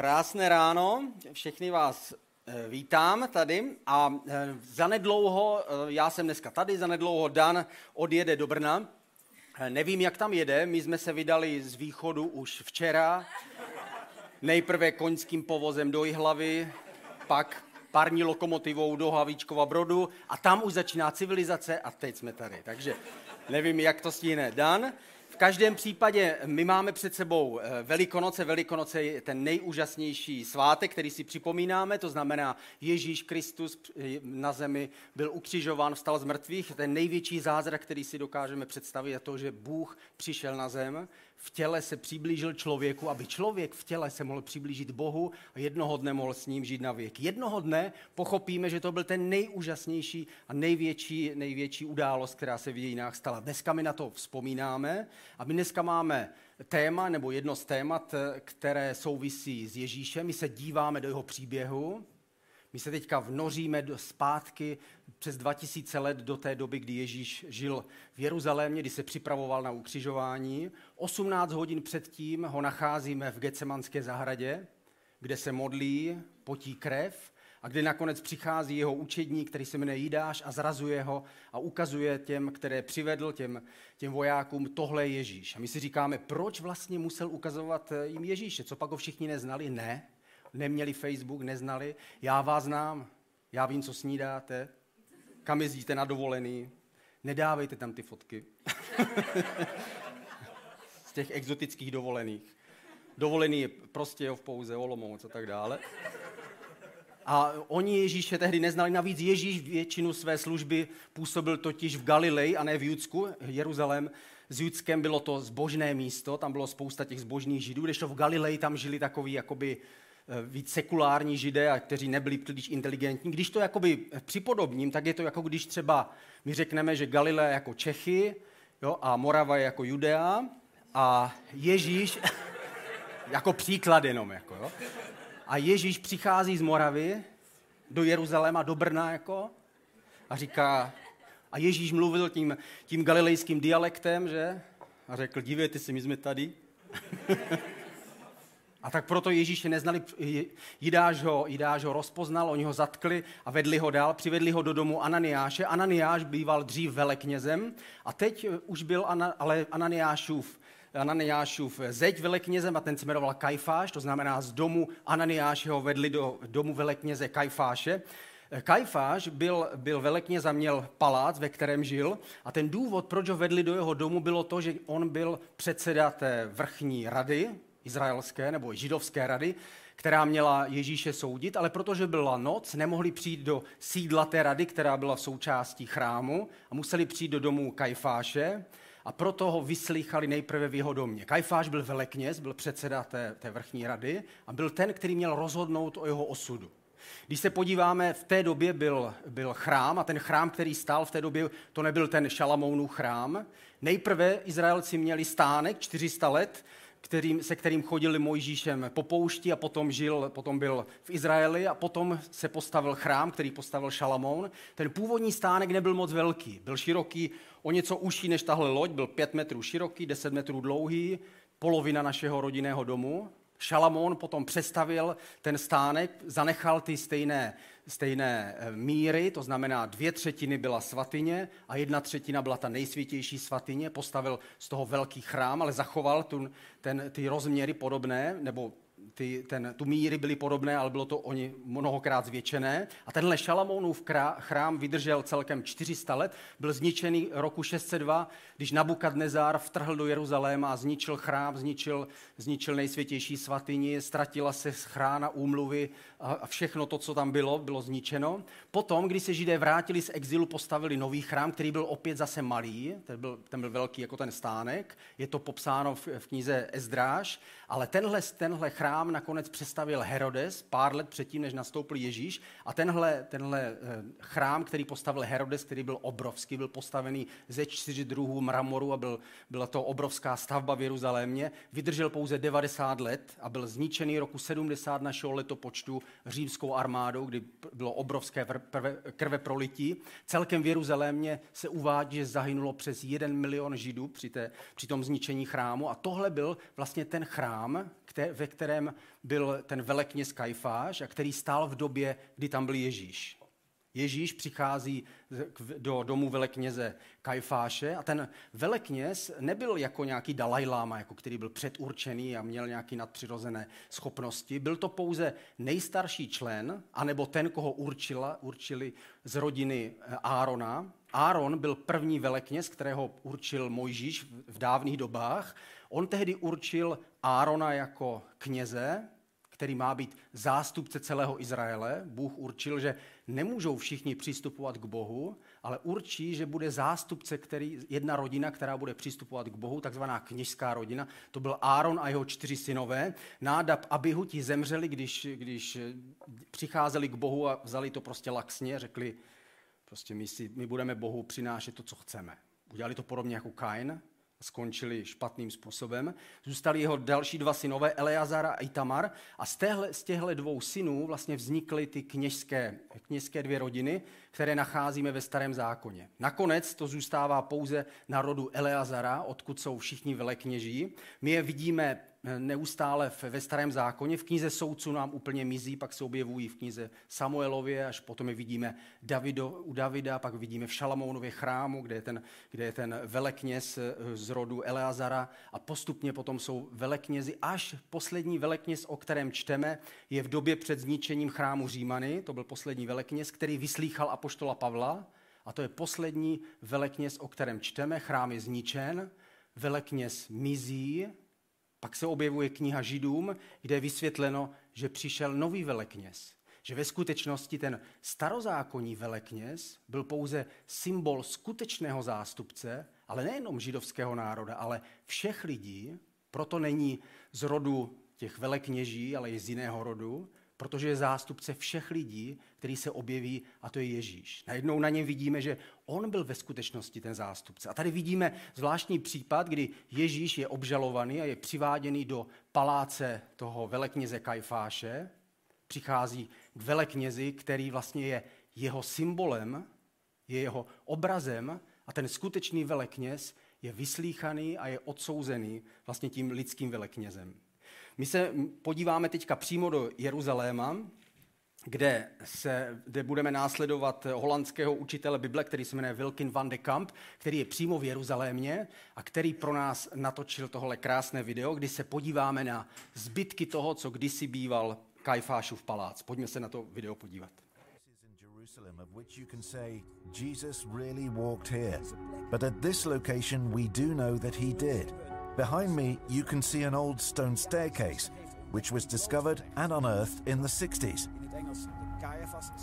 Krásné ráno, všechny vás eh, vítám tady a eh, zanedlouho, eh, já jsem dneska tady, zanedlouho Dan odjede do Brna. Nevím, jak tam jede, my jsme se vydali z východu už včera, nejprve koňským povozem do Jihlavy, pak parní lokomotivou do Havíčkova Brodu a tam už začíná civilizace a teď jsme tady. Takže nevím, jak to stíne Dan každém případě my máme před sebou eh, Velikonoce. Velikonoce je ten nejúžasnější svátek, který si připomínáme, to znamená Ježíš Kristus eh, na zemi byl ukřižován, vstal z mrtvých. Ten největší zázrak, který si dokážeme představit, je to, že Bůh přišel na zem v těle se přiblížil člověku, aby člověk v těle se mohl přiblížit Bohu a jednoho dne mohl s ním žít na věk. Jednoho dne pochopíme, že to byl ten nejúžasnější a největší, největší událost, která se v dějinách stala. Dneska my na to vzpomínáme a my dneska máme téma nebo jedno z témat, které souvisí s Ježíšem. My se díváme do jeho příběhu, my se teďka vnoříme do, zpátky přes 2000 let do té doby, kdy Ježíš žil v Jeruzalémě, kdy se připravoval na ukřižování. 18 hodin předtím ho nacházíme v Gecemanské zahradě, kde se modlí, potí krev a kde nakonec přichází jeho učedník, který se jmenuje Jidáš a zrazuje ho a ukazuje těm, které přivedl, těm, těm vojákům, tohle je Ježíš. A my si říkáme, proč vlastně musel ukazovat jim Ježíše? Co pak ho všichni neznali? Ne, neměli Facebook, neznali. Já vás znám, já vím, co snídáte, kam jezdíte na dovolený. Nedávejte tam ty fotky. Z těch exotických dovolených. Dovolený je prostě v pouze Olomouc a tak dále. A oni Ježíše tehdy neznali. Navíc Ježíš většinu své služby působil totiž v Galilei a ne v Judsku, Jeruzalém. S Judskem bylo to zbožné místo, tam bylo spousta těch zbožných židů, kdežto v Galilei tam žili takový jakoby víc sekulární židé, a kteří nebyli příliš inteligentní. Když to jakoby připodobním, tak je to jako když třeba my řekneme, že Galilea jako Čechy jo, a Morava je jako Judea a Ježíš, jako příklad jenom, jako, jo, a Ježíš přichází z Moravy do Jeruzaléma, do Brna, jako, a říká, a Ježíš mluvil tím, tím galilejským dialektem, že? A řekl, dívejte si, my jsme tady. A tak proto Ježíše neznali, Jidáš ho, Jidáš ho rozpoznal, oni ho zatkli a vedli ho dál, přivedli ho do domu Ananiáše. Ananiáš býval dřív veleknězem a teď už byl Ana, ale Ananiášův, Ananiášův zeď veleknězem a ten se jmenoval Kajfáš, to znamená z domu Ananiáše ho vedli do domu velekněze Kajfáše. Kajfáš byl, byl velekněz a měl palác, ve kterém žil a ten důvod, proč ho vedli do jeho domu, bylo to, že on byl předseda té vrchní rady, izraelské nebo židovské rady, která měla Ježíše soudit, ale protože byla noc, nemohli přijít do sídla té rady, která byla v součástí chrámu a museli přijít do domu Kajfáše a proto ho vyslýchali nejprve v jeho domě. Kajfáš byl velekněz, byl předseda té, té vrchní rady a byl ten, který měl rozhodnout o jeho osudu. Když se podíváme, v té době byl, byl chrám a ten chrám, který stál v té době, to nebyl ten Šalamounův chrám. Nejprve Izraelci měli stánek 400 let, kterým, se kterým chodili Mojžíšem po poušti a potom, žil, potom byl v Izraeli a potom se postavil chrám, který postavil Šalamoun. Ten původní stánek nebyl moc velký, byl široký, o něco užší než tahle loď, byl 5 metrů široký, 10 metrů dlouhý, polovina našeho rodinného domu. Šalamón potom přestavil ten stánek, zanechal ty stejné stejné eh, míry, to znamená dvě třetiny byla svatyně a jedna třetina byla ta nejsvětější svatyně, postavil z toho velký chrám, ale zachoval tu, ten, ty rozměry podobné, nebo ty, ten, tu míry byly podobné, ale bylo to oni mnohokrát zvětšené. A tenhle Šalamounův chrám vydržel celkem 400 let, byl zničený roku 602, když Nabukadnezár vtrhl do Jeruzaléma a zničil chrám, zničil, zničil nejsvětější svatyni, ztratila se schrána úmluvy a všechno to, co tam bylo, bylo zničeno. Potom, když se Židé vrátili z exilu, postavili nový chrám, který byl opět zase malý, ten byl, ten byl velký jako ten stánek, je to popsáno v, v knize Ezdráž, ale tenhle, tenhle chrám nakonec přestavil Herodes pár let předtím, než nastoupil Ježíš a tenhle, tenhle eh, chrám, který postavil Herodes, který byl obrovský, byl postavený ze čtyři druhů mramoru a byl, byla to obrovská stavba v Jeruzalémě, vydržel pouze 90 let a byl zničený roku 70 našeho letopočtu římskou armádou, kdy bylo obrovské krve prolití. Celkem v Jeruzalémě se uvádí, že zahynulo přes jeden milion židů při, té, při tom zničení chrámu a tohle byl vlastně ten chrám, ve kterém byl ten velekněz Kajfáš a který stál v době, kdy tam byl Ježíš. Ježíš přichází do domu velekněze Kajfáše a ten velekněz nebyl jako nějaký Dalajláma, jako který byl předurčený a měl nějaké nadpřirozené schopnosti. Byl to pouze nejstarší člen, anebo ten, koho určila, určili z rodiny eh, Árona. Áron byl první velekněz, kterého určil Mojžíš v dávných dobách. On tehdy určil Árona jako kněze, který má být zástupce celého Izraele. Bůh určil, že nemůžou všichni přistupovat k Bohu, ale určí, že bude zástupce, který, jedna rodina, která bude přistupovat k Bohu, takzvaná kněžská rodina. To byl Áron a jeho čtyři synové. Nádab Abihu ti zemřeli, když, když přicházeli k Bohu a vzali to prostě laxně, řekli, prostě my, si, my budeme Bohu přinášet to, co chceme. Udělali to podobně jako Kain, skončili špatným způsobem. Zůstali jeho další dva synové, Eleazar a Itamar. A z, téhle, z těchto dvou synů vlastně vznikly ty kněžské, kněžské dvě rodiny, které nacházíme ve starém zákoně. Nakonec to zůstává pouze na rodu Eleazara, odkud jsou všichni velekněží. My je vidíme neustále ve starém zákoně. V knize soudců nám úplně mizí, pak se objevují v knize Samuelově, až potom je vidíme Davido, u Davida, pak vidíme v Šalamounově chrámu, kde je, ten, kde je ten velekněz eh, z rodu Eleazara. A postupně potom jsou veleknězi, až poslední velekněz, o kterém čteme, je v době před zničením chrámu Římany, to byl poslední velekněz, který vyslýchal apoštola Pavla, a to je poslední velekněz, o kterém čteme, chrám je zničen, velekněz mizí, pak se objevuje kniha Židům, kde je vysvětleno, že přišel nový velekněz. Že ve skutečnosti ten starozákonní velekněz byl pouze symbol skutečného zástupce, ale nejenom židovského národa, ale všech lidí, proto není z rodu těch velekněží, ale je z jiného rodu, protože je zástupce všech lidí, který se objeví, a to je Ježíš. Najednou na něm vidíme, že on byl ve skutečnosti ten zástupce. A tady vidíme zvláštní případ, kdy Ježíš je obžalovaný a je přiváděný do paláce toho velekněze Kajfáše. Přichází k veleknězi, který vlastně je jeho symbolem, je jeho obrazem a ten skutečný velekněz je vyslíchaný a je odsouzený vlastně tím lidským veleknězem. My se podíváme teďka přímo do Jeruzaléma, kde, se, kde budeme následovat holandského učitele Bible, který se jmenuje Wilkin van de Kamp, který je přímo v Jeruzalémě a který pro nás natočil tohle krásné video, kdy se podíváme na zbytky toho, co kdysi býval Kajfášův palác. Pojďme se na to video podívat. Of which you can say, Jesus really walked here. But at this location, we do know that he did. Behind me, you can see an old stone staircase, which was discovered and unearthed in the 60s.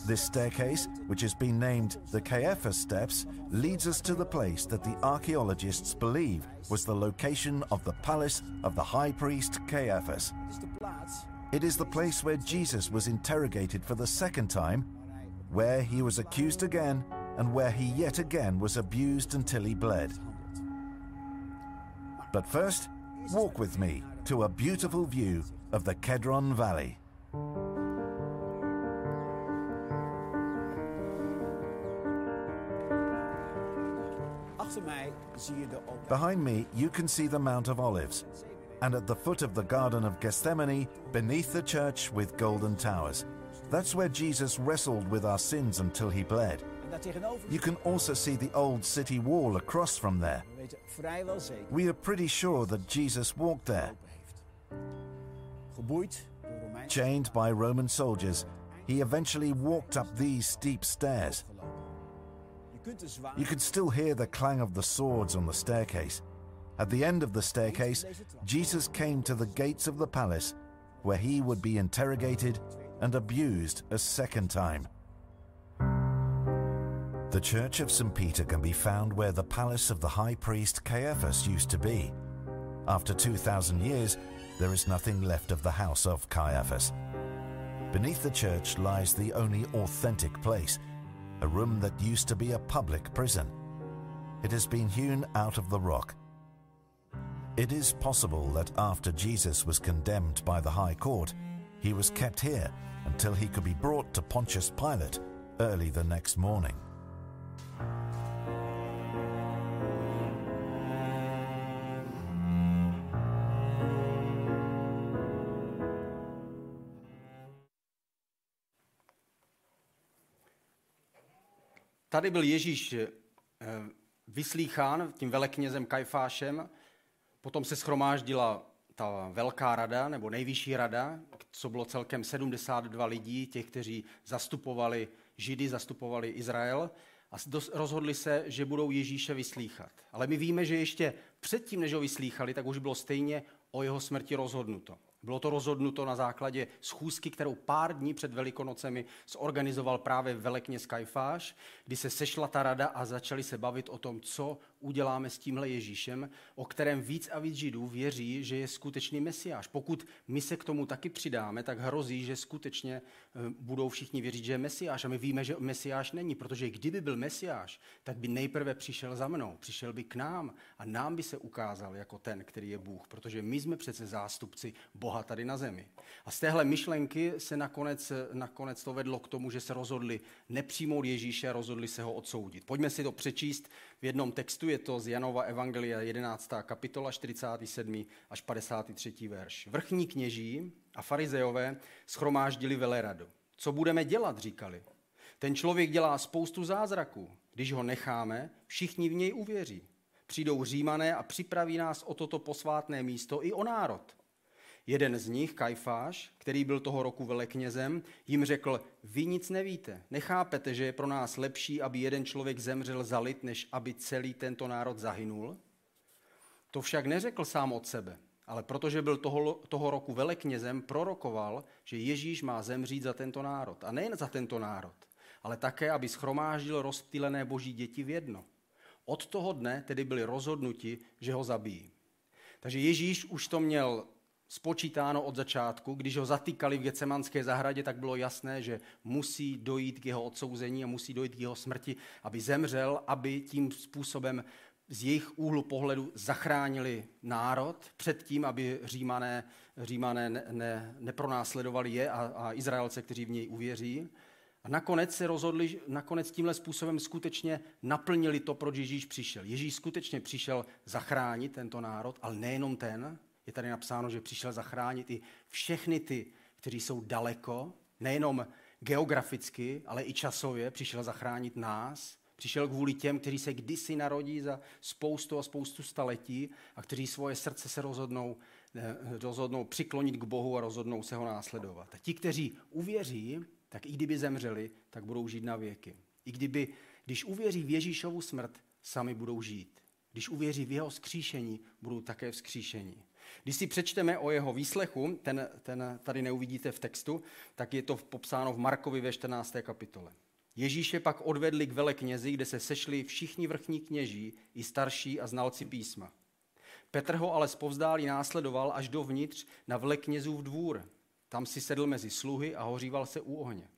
This staircase, which has been named the Caiaphas Steps, leads us to the place that the archaeologists believe was the location of the palace of the high priest Caiaphas. It is the place where Jesus was interrogated for the second time, where he was accused again, and where he yet again was abused until he bled. But first, walk with me to a beautiful view of the Kedron Valley. Behind me, you can see the Mount of Olives, and at the foot of the Garden of Gethsemane, beneath the church with golden towers. That's where Jesus wrestled with our sins until he bled. You can also see the old city wall across from there. We are pretty sure that Jesus walked there. Chained by Roman soldiers, he eventually walked up these steep stairs. You could still hear the clang of the swords on the staircase. At the end of the staircase, Jesus came to the gates of the palace, where he would be interrogated and abused a second time. The Church of St. Peter can be found where the palace of the high priest Caiaphas used to be. After 2,000 years, there is nothing left of the house of Caiaphas. Beneath the church lies the only authentic place, a room that used to be a public prison. It has been hewn out of the rock. It is possible that after Jesus was condemned by the High Court, he was kept here until he could be brought to Pontius Pilate early the next morning. Tady byl Ježíš eh, vyslýchán tím veleknězem Kajfášem, potom se schromáždila ta velká rada, nebo nejvyšší rada, co bylo celkem 72 lidí, těch, kteří zastupovali Židy, zastupovali Izrael a rozhodli se, že budou Ježíše vyslýchat. Ale my víme, že ještě předtím, než ho vyslýchali, tak už bylo stejně o jeho smrti rozhodnuto. Bylo to rozhodnuto na základě schůzky, kterou pár dní před Velikonocemi zorganizoval právě velekně Kajfáš, kdy se sešla ta rada a začali se bavit o tom, co uděláme s tímhle Ježíšem, o kterém víc a víc Židů věří, že je skutečný mesiáš. Pokud my se k tomu taky přidáme, tak hrozí, že skutečně eh, budou všichni věřit, že je mesiáš. A my víme, že mesiáš není, protože kdyby byl mesiáš, tak by nejprve přišel za mnou, přišel by k nám a nám by se ukázal jako ten, který je Bůh, protože my jsme přece zástupci Boha tady na zemi. A z téhle myšlenky se nakonec, nakonec to vedlo k tomu, že se rozhodli nepřijmout Ježíše rozhodli se ho odsoudit. Pojďme si to přečíst v jednom textu, je to z Janova Evangelia 11. kapitola 47. až 53. verš. Vrchní kněží a farizejové schromáždili veleradu. Co budeme dělat, říkali. Ten člověk dělá spoustu zázraků. Když ho necháme, všichni v něj uvěří. Přijdou římané a připraví nás o toto posvátné místo i o národ. Jeden z nich, Kajfáš, který byl toho roku veleknězem, jim řekl, vy nic nevíte, nechápete, že je pro nás lepší, aby jeden člověk zemřel za lid, než aby celý tento národ zahynul? To však neřekl sám od sebe, ale protože byl toho, toho roku veleknězem, prorokoval, že Ježíš má zemřít za tento národ. A nejen za tento národ, ale také, aby schromáždil rozptýlené boží děti v jedno. Od toho dne tedy byli rozhodnuti, že ho zabijí. Takže Ježíš už to měl spočítáno od začátku. Když ho zatýkali v Gecemanské zahradě, tak bylo jasné, že musí dojít k jeho odsouzení a musí dojít k jeho smrti, aby zemřel, aby tím způsobem z jejich úhlu pohledu zachránili národ před tím, aby římané, římané ne, ne, nepronásledovali je a, a Izraelce, kteří v něj uvěří. A nakonec se rozhodli, nakonec tímhle způsobem skutečně naplnili to, proč Ježíš přišel. Ježíš skutečně přišel zachránit tento národ, ale nejenom ten, je tady napsáno, že přišel zachránit i všechny ty, kteří jsou daleko, nejenom geograficky, ale i časově, přišel zachránit nás, přišel kvůli těm, kteří se kdysi narodí za spoustu a spoustu staletí a kteří svoje srdce se rozhodnou, eh, rozhodnou přiklonit k Bohu a rozhodnou se ho následovat. A ti, kteří uvěří, tak i kdyby zemřeli, tak budou žít na věky. I kdyby, když uvěří v Ježíšovu smrt, sami budou žít. Když uvěří v jeho skříšení, budou také vzkříšení. Když si přečteme o jeho výslechu, ten, ten tady neuvidíte v textu, tak je to popsáno v Markovi ve 14. kapitole. Ježíše pak odvedli k veleknězi, kde se sešli všichni vrchní kněží, i starší a znalci písma. Petr ho ale zpovzdálí následoval až dovnitř na veleknězův dvůr. Tam si sedl mezi sluhy a hoříval se u ohně.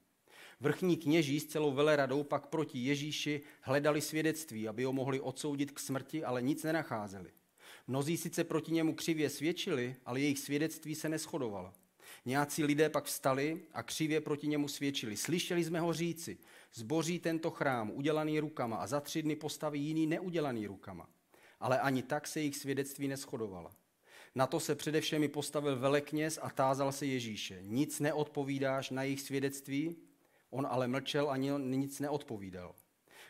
Vrchní kněží s celou veleradou pak proti Ježíši hledali svědectví, aby ho mohli odsoudit k smrti, ale nic nenacházeli. Mnozí sice proti němu křivě svědčili, ale jejich svědectví se neschodovalo. Nějací lidé pak vstali a křivě proti němu svědčili. Slyšeli jsme ho říci, zboří tento chrám udělaný rukama a za tři dny postaví jiný neudělaný rukama. Ale ani tak se jejich svědectví neschodovalo. Na to se především postavil velekněz a tázal se Ježíše. Nic neodpovídáš na jejich svědectví? On ale mlčel ani nic neodpovídal.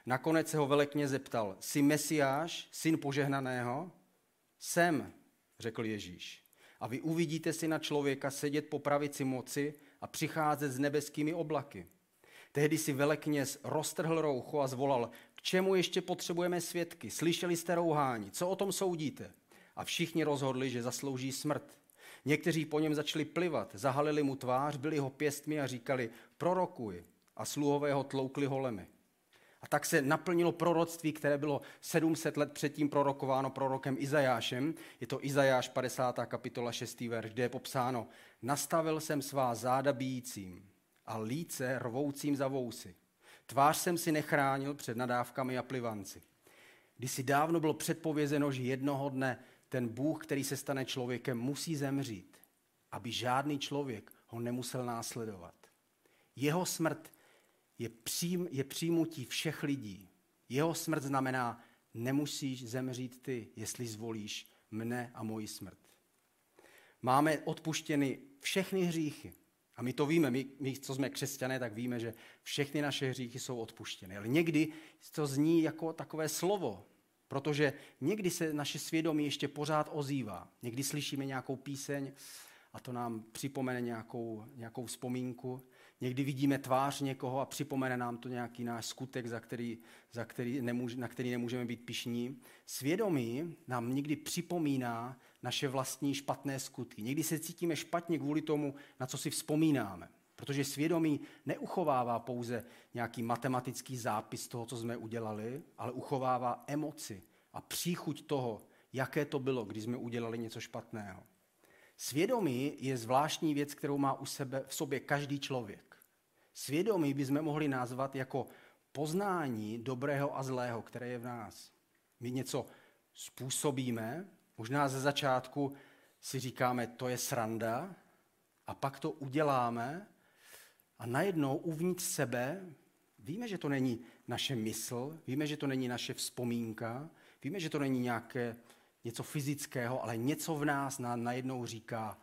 Nakonec se ho velekněz zeptal, jsi mesiáš, syn požehnaného? Jsem, řekl Ježíš. A vy uvidíte si na člověka sedět po pravici moci a přicházet s nebeskými oblaky. Tehdy si velekněz roztrhl roucho a zvolal, k čemu ještě potřebujeme svědky? Slyšeli jste rouhání, co o tom soudíte? A všichni rozhodli, že zaslouží smrt. Někteří po něm začali plivat, zahalili mu tvář, byli ho pěstmi a říkali, prorokuj. A sluhové ho tloukli holemi. A tak se naplnilo proroctví, které bylo 700 let předtím prorokováno prorokem Izajášem. Je to Izajáš 50. kapitola 6. verš, kde je popsáno Nastavil jsem svá záda bíjícím a líce rvoucím za vousy. Tvář jsem si nechránil před nadávkami a plivanci. Když si dávno bylo předpovězeno, že jednoho dne ten Bůh, který se stane člověkem, musí zemřít, aby žádný člověk ho nemusel následovat. Jeho smrt je, přijm, je přijmutí všech lidí. Jeho smrt znamená, nemusíš zemřít ty, jestli zvolíš mne a moji smrt. Máme odpuštěny všechny hříchy A my to víme, my, my, co jsme křesťané, tak víme, že všechny naše hříchy jsou odpuštěny. Ale někdy to zní jako takové slovo, protože někdy se naše svědomí ještě pořád ozývá. Někdy slyšíme nějakou píseň a to nám připomene nějakou, nějakou vzpomínku. Někdy vidíme tvář někoho a připomene nám to nějaký náš skutek, za který, za který nemůže, na který nemůžeme být pišní. Svědomí nám někdy připomíná naše vlastní špatné skutky. Někdy se cítíme špatně kvůli tomu, na co si vzpomínáme. Protože svědomí neuchovává pouze nějaký matematický zápis toho, co jsme udělali, ale uchovává emoci a příchuť toho, jaké to bylo, když jsme udělali něco špatného. Svědomí je zvláštní věc, kterou má u sebe, v sobě každý člověk. Svědomí bychom mohli nazvat jako poznání dobrého a zlého, které je v nás. My něco způsobíme, možná ze začátku si říkáme, to je sranda, a pak to uděláme a najednou uvnitř sebe víme, že to není naše mysl, víme, že to není naše vzpomínka, víme, že to není nějaké něco fyzického, ale něco v nás na, najednou říká,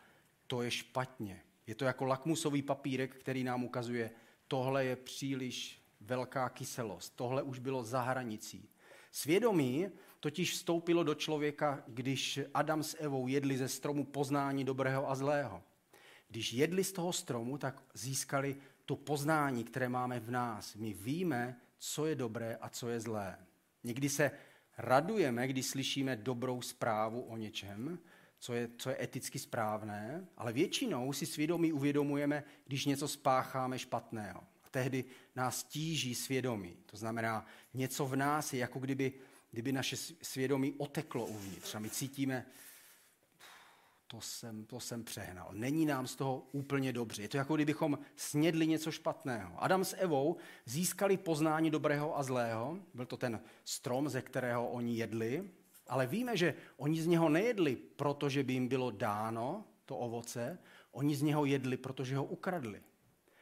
to je špatně. Je to jako lakmusový papírek, který nám ukazuje, tohle je příliš velká kyselost, tohle už bylo za hranicí. Svědomí totiž vstoupilo do člověka, když Adam s Evou jedli ze stromu poznání dobrého a zlého. Když jedli z toho stromu, tak získali to poznání, které máme v nás. My víme, co je dobré a co je zlé. Někdy se radujeme, když slyšíme dobrou zprávu o něčem, co je, co je eticky správné, ale většinou si svědomí uvědomujeme, když něco spácháme špatného. A tehdy nás tíží svědomí. To znamená, něco v nás je jako kdyby, kdyby naše svědomí oteklo uvnitř. A my cítíme, to jsem, to jsem přehnal. Není nám z toho úplně dobře. Je to jako kdybychom snědli něco špatného. Adam s Evou získali poznání dobrého a zlého. Byl to ten strom, ze kterého oni jedli. Ale víme, že oni z něho nejedli, protože by jim bylo dáno to ovoce. Oni z něho jedli, protože ho ukradli.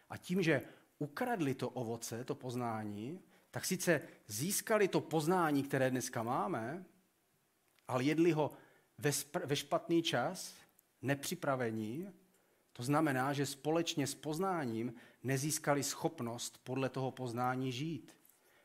A tím, že ukradli to ovoce, to poznání, tak sice získali to poznání, které dneska máme, ale jedli ho ve, spr- ve špatný čas, nepřipravení, to znamená, že společně s poznáním nezískali schopnost podle toho poznání žít.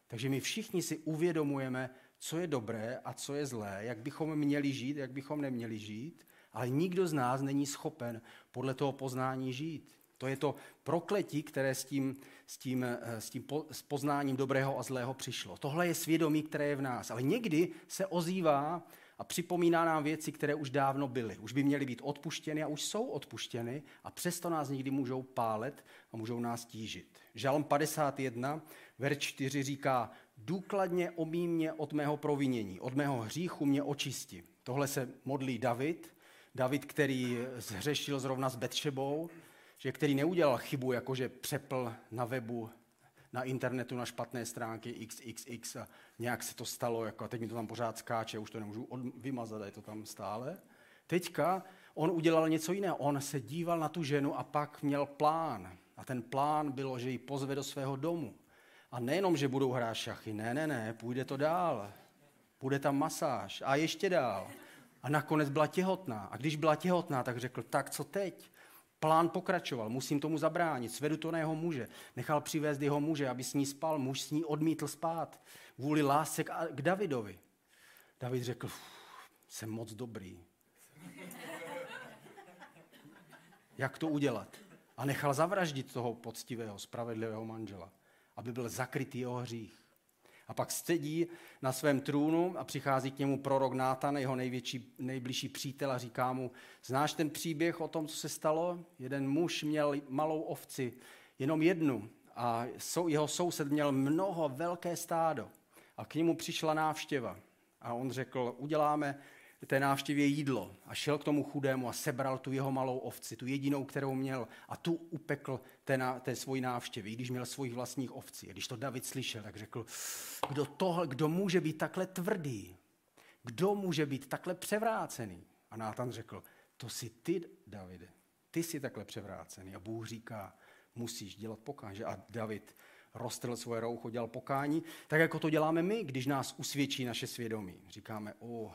Takže my všichni si uvědomujeme, co je dobré a co je zlé, jak bychom měli žít, jak bychom neměli žít, ale nikdo z nás není schopen podle toho poznání žít. To je to prokletí, které s tím, s tím, eh, s tím po, s poznáním dobrého a zlého přišlo. Tohle je svědomí, které je v nás. Ale někdy se ozývá a připomíná nám věci, které už dávno byly. Už by měly být odpuštěny a už jsou odpuštěny a přesto nás někdy můžou pálet a můžou nás tížit. Žalm 51, ver 4 říká, důkladně omí mě od mého provinění, od mého hříchu mě očisti. Tohle se modlí David, David, který zhřešil zrovna s Betšebou, že který neudělal chybu, jakože přepl na webu na internetu na špatné stránky XXX a nějak se to stalo, jako a teď mi to tam pořád skáče, už to nemůžu od, vymazat, je to tam stále. Teďka on udělal něco jiného. On se díval na tu ženu a pak měl plán. A ten plán bylo, že ji pozve do svého domu. A nejenom, že budou hrát šachy, ne, ne, ne, půjde to dál. Bude tam masáž a ještě dál. A nakonec byla těhotná. A když byla těhotná, tak řekl, tak co teď? Plán pokračoval, musím tomu zabránit, svedu to na jeho muže. Nechal přivést jeho muže, aby s ní spal, muž s ní odmítl spát. Kvůli lásce k Davidovi. David řekl, jsem moc dobrý. Jak to udělat? A nechal zavraždit toho poctivého, spravedlivého manžela, aby byl zakrytý jeho hřích. A pak sedí na svém trůnu a přichází k němu prorok Nátan, jeho největší, nejbližší přítel a říká mu, znáš ten příběh o tom, co se stalo? Jeden muž měl malou ovci, jenom jednu a jeho soused měl mnoho, velké stádo. A k němu přišla návštěva a on řekl, uděláme té návštěvě jídlo a šel k tomu chudému a sebral tu jeho malou ovci, tu jedinou, kterou měl a tu upekl té, na, té svoji návštěvy, když měl svých vlastních ovcí. A když to David slyšel, tak řekl, kdo, tohle, kdo může být takhle tvrdý? Kdo může být takhle převrácený? A Nátan řekl, to jsi ty, Davide, ty jsi takhle převrácený. A Bůh říká, musíš dělat pokání. A David roztrl svoje roucho, dělal pokání, tak jako to děláme my, když nás usvědčí naše svědomí. Říkáme, o,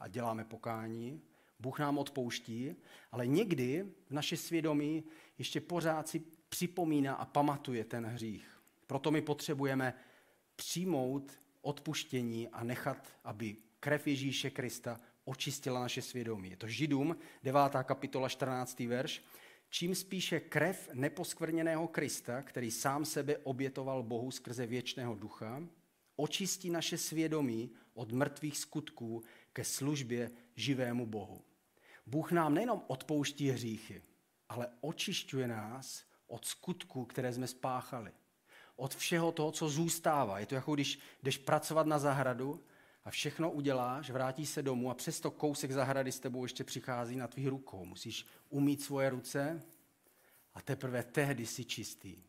a děláme pokání, Bůh nám odpouští, ale někdy v naše svědomí ještě pořád si připomíná a pamatuje ten hřích. Proto my potřebujeme přijmout odpuštění a nechat, aby krev Ježíše Krista očistila naše svědomí. Je to Židům, 9. kapitola, 14. verš. Čím spíše krev neposkvrněného Krista, který sám sebe obětoval Bohu skrze věčného ducha, očistí naše svědomí od mrtvých skutků ke službě živému Bohu. Bůh nám nejenom odpouští hříchy, ale očišťuje nás od skutků, které jsme spáchali. Od všeho toho, co zůstává. Je to jako když jdeš pracovat na zahradu a všechno uděláš, vrátíš se domů a přesto kousek zahrady s tebou ještě přichází na tvých rukou. Musíš umít svoje ruce a teprve tehdy jsi čistý.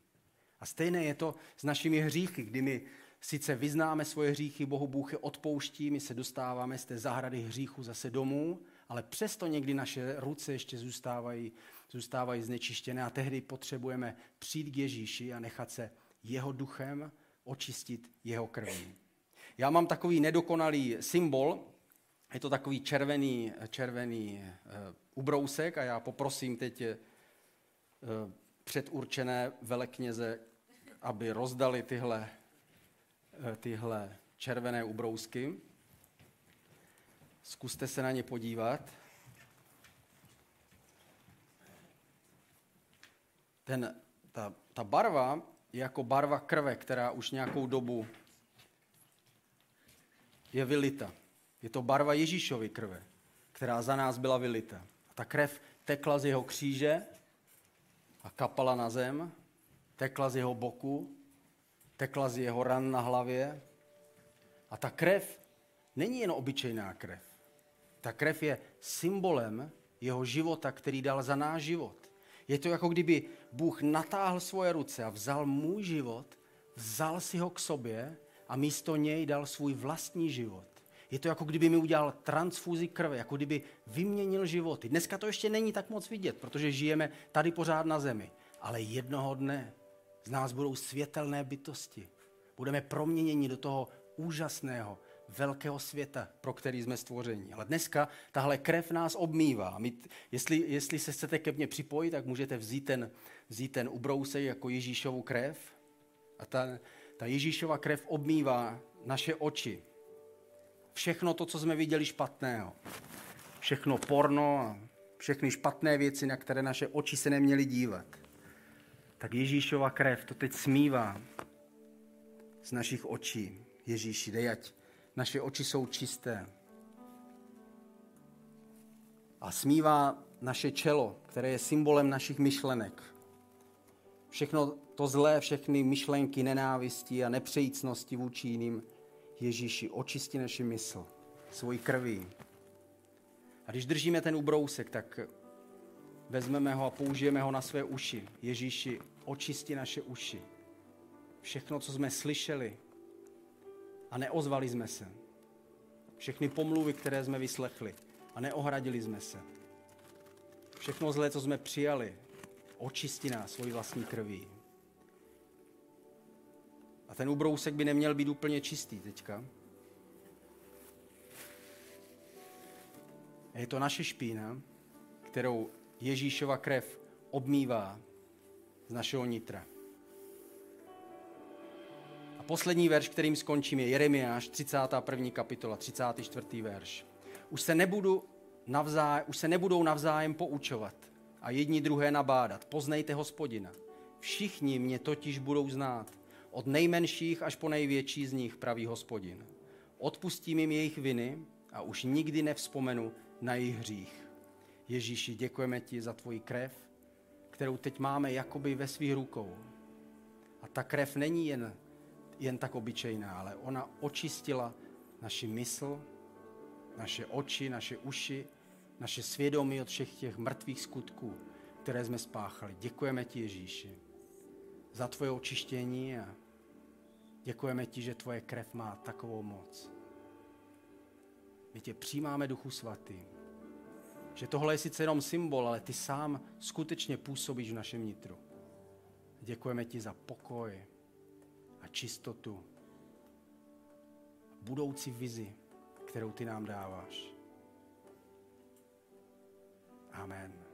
A stejné je to s našimi hříchy, kdy my sice vyznáme svoje hříchy, Bohu Bůh je odpouští, my se dostáváme z té zahrady hříchu zase domů, ale přesto někdy naše ruce ještě zůstávají, zůstávají znečištěné a tehdy potřebujeme přijít k Ježíši a nechat se jeho duchem očistit jeho krví. Já mám takový nedokonalý symbol, je to takový červený, červený uh, ubrousek a já poprosím teď uh, předurčené velekněze, aby rozdali tyhle, tyhle červené ubrousky. Zkuste se na ně podívat. Ten, ta, ta barva je jako barva krve, která už nějakou dobu je vylita. Je to barva Ježíšovy krve, která za nás byla vylita. A ta krev tekla z jeho kříže a kapala na zem, tekla z jeho boku, tekla z jeho ran na hlavě. A ta krev není jen obyčejná krev. Ta krev je symbolem jeho života, který dal za náš život. Je to jako kdyby Bůh natáhl svoje ruce a vzal můj život, vzal si ho k sobě a místo něj dal svůj vlastní život. Je to jako kdyby mi udělal transfuzi krve, jako kdyby vyměnil životy. Dneska to ještě není tak moc vidět, protože žijeme tady pořád na zemi. Ale jednoho dne z nás budou světelné bytosti. Budeme proměněni do toho úžasného, velkého světa, pro který jsme stvořeni. Ale dneska tahle krev nás obmývá. My, jestli, jestli se chcete ke mně připojit, tak můžete vzít ten, vzít ten ubrousek jako Ježíšovu krev. A ta, ta Ježíšova krev obmývá naše oči. Všechno to, co jsme viděli špatného. Všechno porno a všechny špatné věci, na které naše oči se neměly dívat. Tak Ježíšova krev to teď smívá z našich očí. Ježíši, dej, ať naše oči jsou čisté. A smívá naše čelo, které je symbolem našich myšlenek. Všechno to zlé, všechny myšlenky nenávisti a nepřejícnosti vůči jiným, Ježíši, očisti naši mysl svojí krví. A když držíme ten ubrousek, tak vezmeme ho a použijeme ho na své uši. Ježíši, očisti naše uši. Všechno, co jsme slyšeli, a neozvali jsme se. Všechny pomluvy, které jsme vyslechli a neohradili jsme se. Všechno zlé, co jsme přijali, očisti nás svojí vlastní krví. A ten ubrousek by neměl být úplně čistý teďka. Je to naše špína, kterou Ježíšova krev obmývá z našeho nitra poslední verš, kterým skončím, je Jeremiáš, 31. kapitola, 34. verš. Už se, nebudu navzájem, už se nebudou navzájem poučovat a jedni druhé nabádat. Poznejte hospodina. Všichni mě totiž budou znát. Od nejmenších až po největší z nich, pravý hospodin. Odpustím jim jejich viny a už nikdy nevzpomenu na jejich hřích. Ježíši, děkujeme ti za tvoji krev, kterou teď máme jakoby ve svých rukou. A ta krev není jen jen tak obyčejná, ale ona očistila naši mysl, naše oči, naše uši, naše svědomí od všech těch mrtvých skutků, které jsme spáchali. Děkujeme ti, Ježíši, za tvoje očištění a děkujeme ti, že tvoje krev má takovou moc. My tě přijímáme, Duchu Svatý, že tohle je sice jenom symbol, ale ty sám skutečně působíš v našem nitru. Děkujeme ti za pokoj, čistotu, budoucí vizi, kterou ty nám dáváš. Amen.